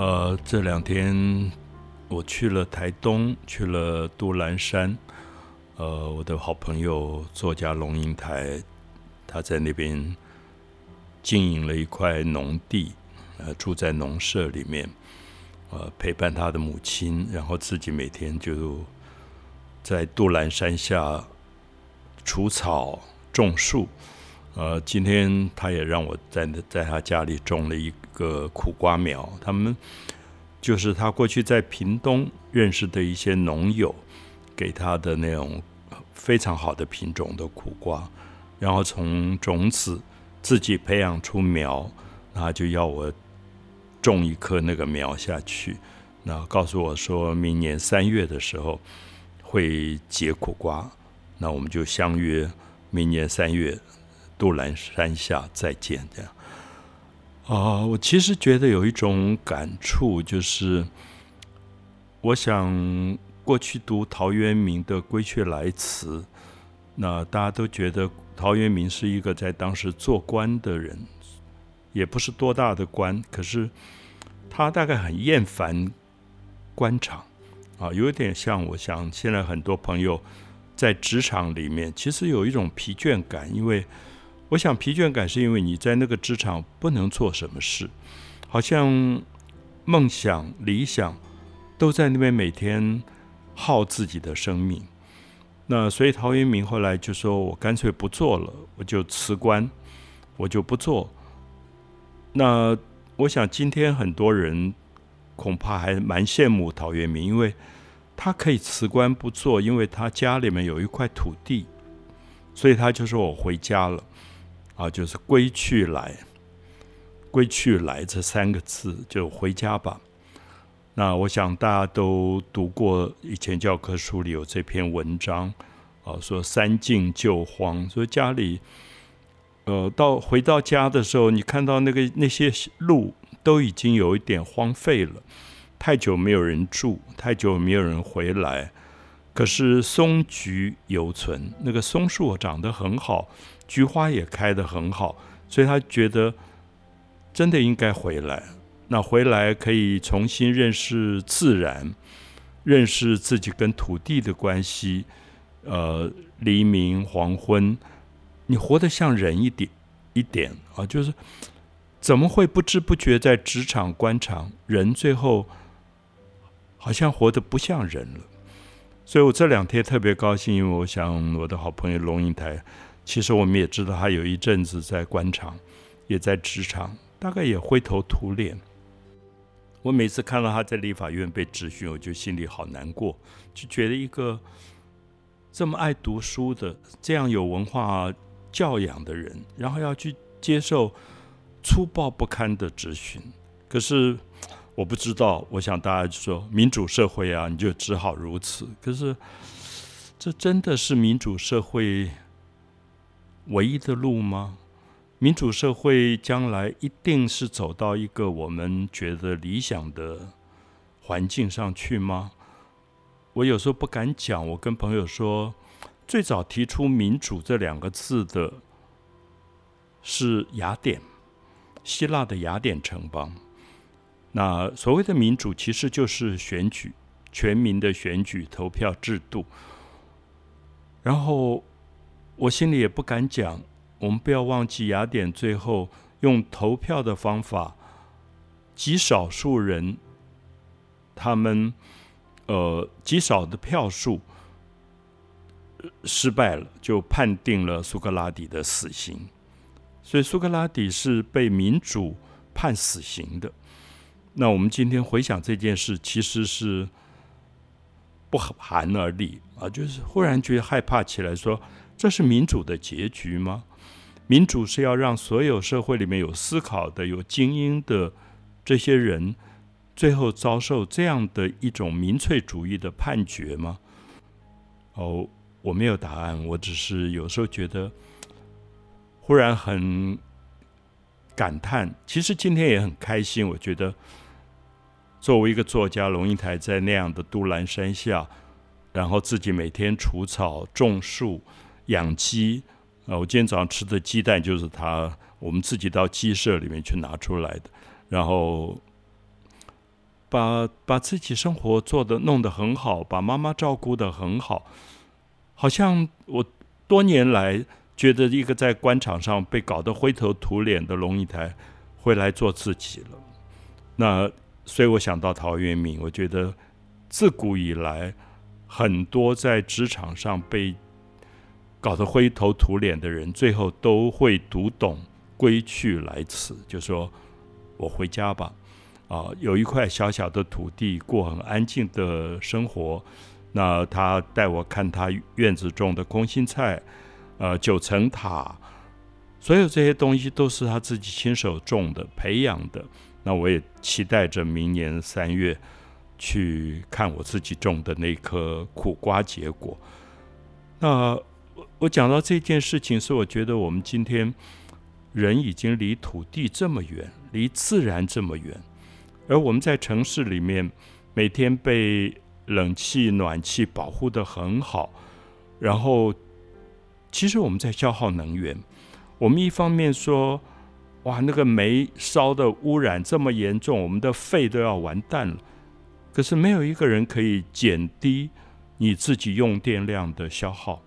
呃，这两天我去了台东，去了杜兰山。呃，我的好朋友作家龙应台，他在那边经营了一块农地，呃，住在农舍里面，呃，陪伴他的母亲，然后自己每天就在杜兰山下除草种树。呃，今天他也让我在在他家里种了一个苦瓜苗。他们就是他过去在屏东认识的一些农友给他的那种非常好的品种的苦瓜，然后从种子自己培养出苗，那就要我种一棵那个苗下去。那告诉我说明年三月的时候会结苦瓜，那我们就相约明年三月。杜兰山下再见，这样啊，我其实觉得有一种感触，就是我想过去读陶渊明的《归去来辞》，那大家都觉得陶渊明是一个在当时做官的人，也不是多大的官，可是他大概很厌烦官场啊，有点像我想现在很多朋友在职场里面，其实有一种疲倦感，因为。我想疲倦感是因为你在那个职场不能做什么事，好像梦想、理想都在那边每天耗自己的生命。那所以陶渊明后来就说：“我干脆不做了，我就辞官，我就不做。”那我想今天很多人恐怕还蛮羡慕陶渊明，因为他可以辞官不做，因为他家里面有一块土地，所以他就说我回家了。啊，就是“归去来”，“归去来”这三个字，就回家吧。那我想大家都读过以前教科书里有这篇文章，啊，说“三尽旧荒”，说家里，呃，到回到家的时候，你看到那个那些路都已经有一点荒废了，太久没有人住，太久没有人回来。可是松菊犹存，那个松树长得很好。菊花也开得很好，所以他觉得真的应该回来。那回来可以重新认识自然，认识自己跟土地的关系。呃，黎明、黄昏，你活得像人一点一点啊！就是怎么会不知不觉在职场官场，人最后好像活得不像人了？所以我这两天特别高兴，因为我想我的好朋友龙应台。其实我们也知道，他有一阵子在官场，也在职场，大概也灰头土脸。我每次看到他在立法院被质询，我就心里好难过，就觉得一个这么爱读书的、这样有文化教养的人，然后要去接受粗暴不堪的质询。可是我不知道，我想大家就说民主社会啊，你就只好如此。可是这真的是民主社会？唯一的路吗？民主社会将来一定是走到一个我们觉得理想的环境上去吗？我有时候不敢讲。我跟朋友说，最早提出“民主”这两个字的是雅典，希腊的雅典城邦。那所谓的民主，其实就是选举，全民的选举投票制度。然后。我心里也不敢讲，我们不要忘记雅典最后用投票的方法，极少数人，他们呃极少的票数失败了，就判定了苏格拉底的死刑。所以苏格拉底是被民主判死刑的。那我们今天回想这件事，其实是不寒而栗啊，就是忽然觉得害怕起来，说。这是民主的结局吗？民主是要让所有社会里面有思考的、有精英的这些人，最后遭受这样的一种民粹主义的判决吗？哦，我没有答案，我只是有时候觉得，忽然很感叹。其实今天也很开心，我觉得作为一个作家，龙应台在那样的杜兰山下，然后自己每天除草、种树。养鸡啊！我今天早上吃的鸡蛋就是他我们自己到鸡舍里面去拿出来的。然后把把自己生活做的弄得很好，把妈妈照顾的很好，好像我多年来觉得一个在官场上被搞得灰头土脸的龙应台，回来做自己了。那所以我想到陶渊明，我觉得自古以来很多在职场上被搞得灰头土脸的人，最后都会读懂“归去来辞”，就说我回家吧。啊，有一块小小的土地，过很安静的生活。那他带我看他院子种的空心菜，呃，九层塔，所有这些东西都是他自己亲手种的、培养的。那我也期待着明年三月去看我自己种的那颗苦瓜结果。那我讲到这件事情，是我觉得我们今天人已经离土地这么远，离自然这么远。而我们在城市里面，每天被冷气、暖气保护的很好，然后其实我们在消耗能源。我们一方面说，哇，那个煤烧的污染这么严重，我们的肺都要完蛋了。可是没有一个人可以减低你自己用电量的消耗。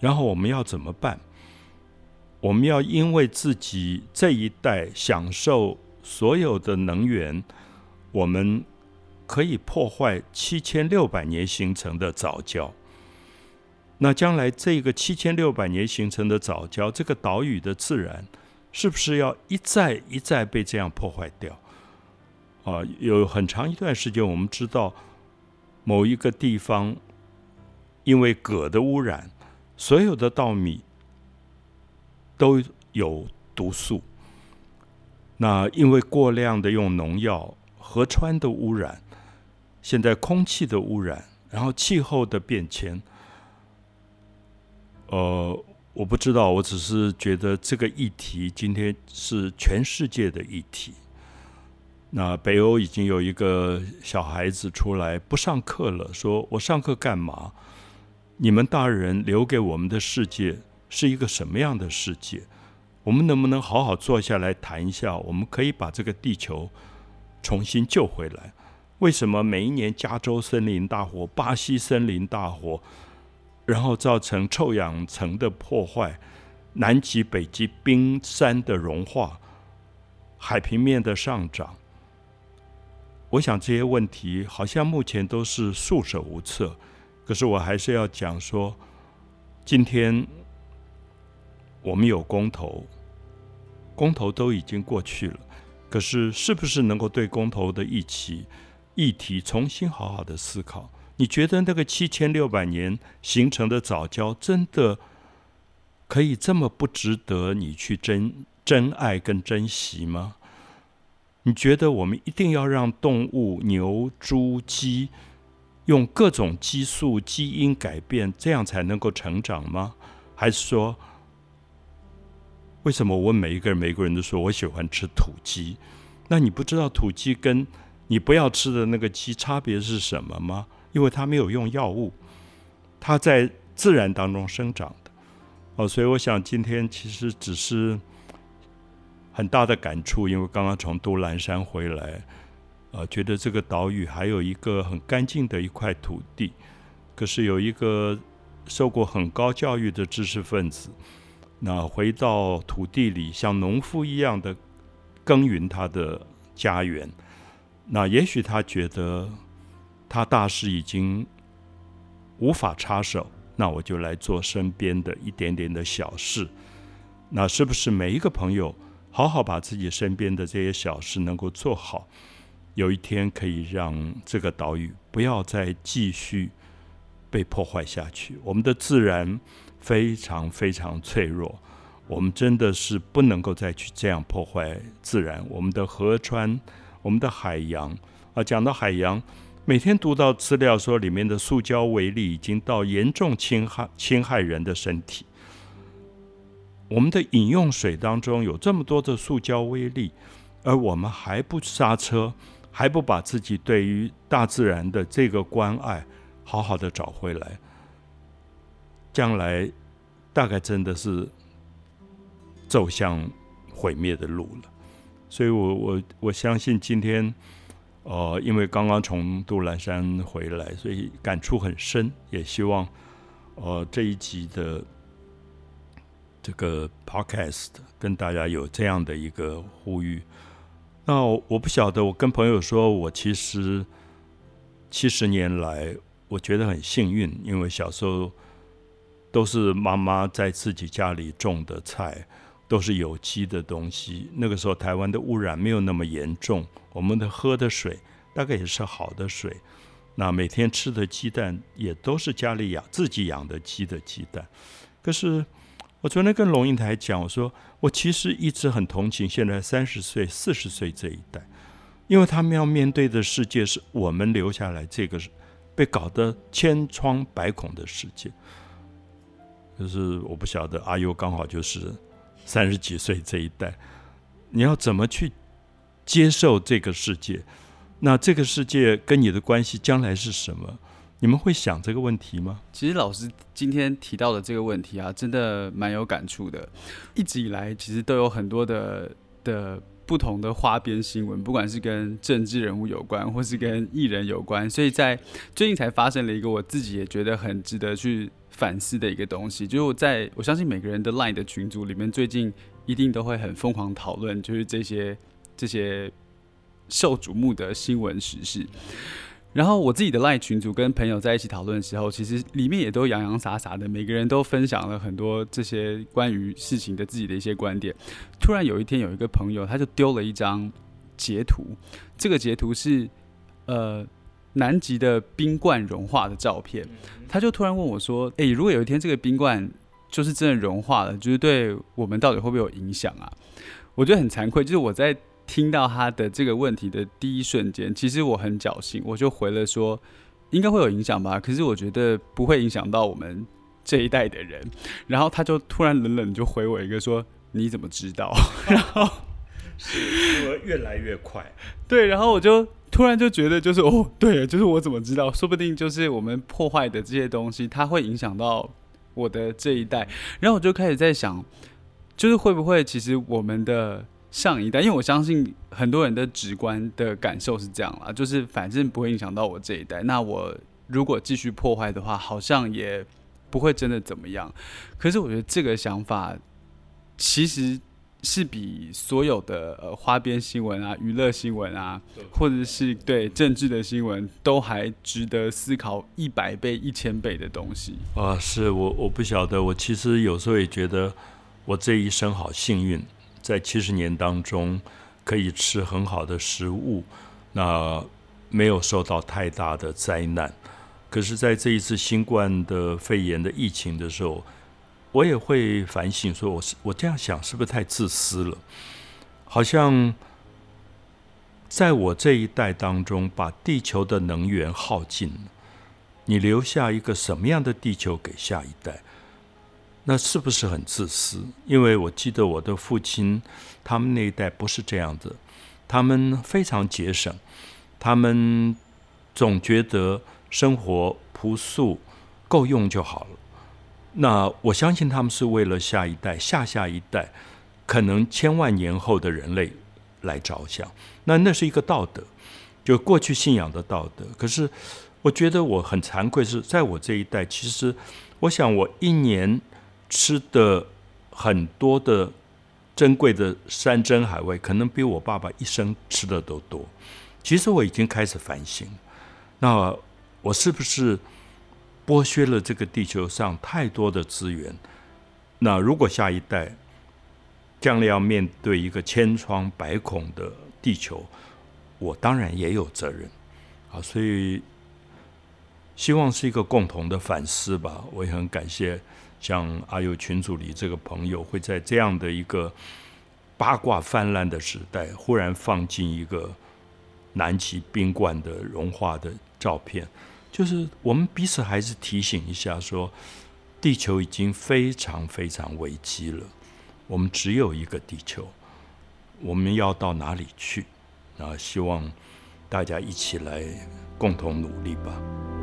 然后我们要怎么办？我们要因为自己这一代享受。所有的能源，我们可以破坏七千六百年形成的藻礁。那将来这个七千六百年形成的藻礁，这个岛屿的自然，是不是要一再一再被这样破坏掉？啊，有很长一段时间，我们知道某一个地方因为镉的污染，所有的稻米都有毒素。那因为过量的用农药，河川的污染，现在空气的污染，然后气候的变迁，呃，我不知道，我只是觉得这个议题今天是全世界的议题。那北欧已经有一个小孩子出来不上课了，说我上课干嘛？你们大人留给我们的世界是一个什么样的世界？我们能不能好好坐下来谈一下？我们可以把这个地球重新救回来。为什么每一年加州森林大火、巴西森林大火，然后造成臭氧层的破坏、南极、北极冰山的融化、海平面的上涨？我想这些问题好像目前都是束手无策。可是我还是要讲说，今天我们有公投。公投都已经过去了，可是是不是能够对公投的议题议题重新好好的思考？你觉得那个七千六百年形成的早教真的可以这么不值得你去珍珍爱跟珍惜吗？你觉得我们一定要让动物牛、猪、鸡用各种激素、基因改变，这样才能够成长吗？还是说？为什么我问每一个人，每个人都说我喜欢吃土鸡？那你不知道土鸡跟你不要吃的那个鸡差别是什么吗？因为它没有用药物，它在自然当中生长的。哦，所以我想今天其实只是很大的感触，因为刚刚从都兰山回来，呃，觉得这个岛屿还有一个很干净的一块土地，可是有一个受过很高教育的知识分子。那回到土地里，像农夫一样的耕耘他的家园。那也许他觉得他大事已经无法插手，那我就来做身边的一点点的小事。那是不是每一个朋友好好把自己身边的这些小事能够做好，有一天可以让这个岛屿不要再继续被破坏下去？我们的自然。非常非常脆弱，我们真的是不能够再去这样破坏自然。我们的河川，我们的海洋啊，讲到海洋，每天读到资料说里面的塑胶微粒已经到严重侵害侵害人的身体。我们的饮用水当中有这么多的塑胶微粒，而我们还不刹车，还不把自己对于大自然的这个关爱好好的找回来。将来大概真的是走向毁灭的路了，所以我我我相信今天呃，因为刚刚从杜兰山回来，所以感触很深。也希望，呃，这一集的这个 podcast 跟大家有这样的一个呼吁。那我不晓得，我跟朋友说，我其实七十年来，我觉得很幸运，因为小时候都是妈妈在自己家里种的菜。都是有机的东西。那个时候台湾的污染没有那么严重，我们的喝的水大概也是好的水。那每天吃的鸡蛋也都是家里养自己养的鸡的鸡蛋。可是我昨天跟龙应台讲，我说我其实一直很同情现在三十岁、四十岁这一代，因为他们要面对的世界是我们留下来这个被搞得千疮百孔的世界。就是我不晓得阿优刚好就是。三十几岁这一代，你要怎么去接受这个世界？那这个世界跟你的关系将来是什么？你们会想这个问题吗？其实老师今天提到的这个问题啊，真的蛮有感触的。一直以来，其实都有很多的的不同的花边新闻，不管是跟政治人物有关，或是跟艺人有关，所以在最近才发生了一个我自己也觉得很值得去。反思的一个东西，就是在我相信每个人的 LINE 的群组里面，最近一定都会很疯狂讨论，就是这些这些受瞩目的新闻时事。然后我自己的 LINE 群组跟朋友在一起讨论的时候，其实里面也都洋洋洒洒的，每个人都分享了很多这些关于事情的自己的一些观点。突然有一天，有一个朋友他就丢了一张截图，这个截图是呃。南极的冰冠融化的照片，他就突然问我说：“诶，如果有一天这个冰冠就是真的融化了，就是对我们到底会不会有影响啊？”我觉得很惭愧，就是我在听到他的这个问题的第一瞬间，其实我很侥幸，我就回了说：“应该会有影响吧。”可是我觉得不会影响到我们这一代的人。然后他就突然冷冷就回我一个说：“你怎么知道？” 然后是越来越快，对，然后我就。突然就觉得，就是哦，对，就是我怎么知道？说不定就是我们破坏的这些东西，它会影响到我的这一代。然后我就开始在想，就是会不会其实我们的上一代，因为我相信很多人的直观的感受是这样啦，就是反正不会影响到我这一代。那我如果继续破坏的话，好像也不会真的怎么样。可是我觉得这个想法其实。是比所有的呃花边新闻啊、娱乐新闻啊，或者是对政治的新闻，都还值得思考一百倍、一千倍的东西啊！是我我不晓得，我其实有时候也觉得我这一生好幸运，在七十年当中可以吃很好的食物，那没有受到太大的灾难。可是，在这一次新冠的肺炎的疫情的时候，我也会反省，说我是我这样想是不是太自私了？好像在我这一代当中，把地球的能源耗尽了，你留下一个什么样的地球给下一代？那是不是很自私？因为我记得我的父亲他们那一代不是这样子，他们非常节省，他们总觉得生活朴素够用就好了。那我相信他们是为了下一代、下下一代，可能千万年后的人类来着想。那那是一个道德，就过去信仰的道德。可是我觉得我很惭愧，是在我这一代，其实我想我一年吃的很多的珍贵的山珍海味，可能比我爸爸一生吃的都多。其实我已经开始反省，那我是不是？剥削了这个地球上太多的资源，那如果下一代将来要面对一个千疮百孔的地球，我当然也有责任啊！所以希望是一个共同的反思吧。我也很感谢像阿友群组里这个朋友，会在这样的一个八卦泛滥的时代，忽然放进一个南极冰冠的融化的照片。就是我们彼此还是提醒一下，说地球已经非常非常危机了。我们只有一个地球，我们要到哪里去？啊，希望大家一起来共同努力吧。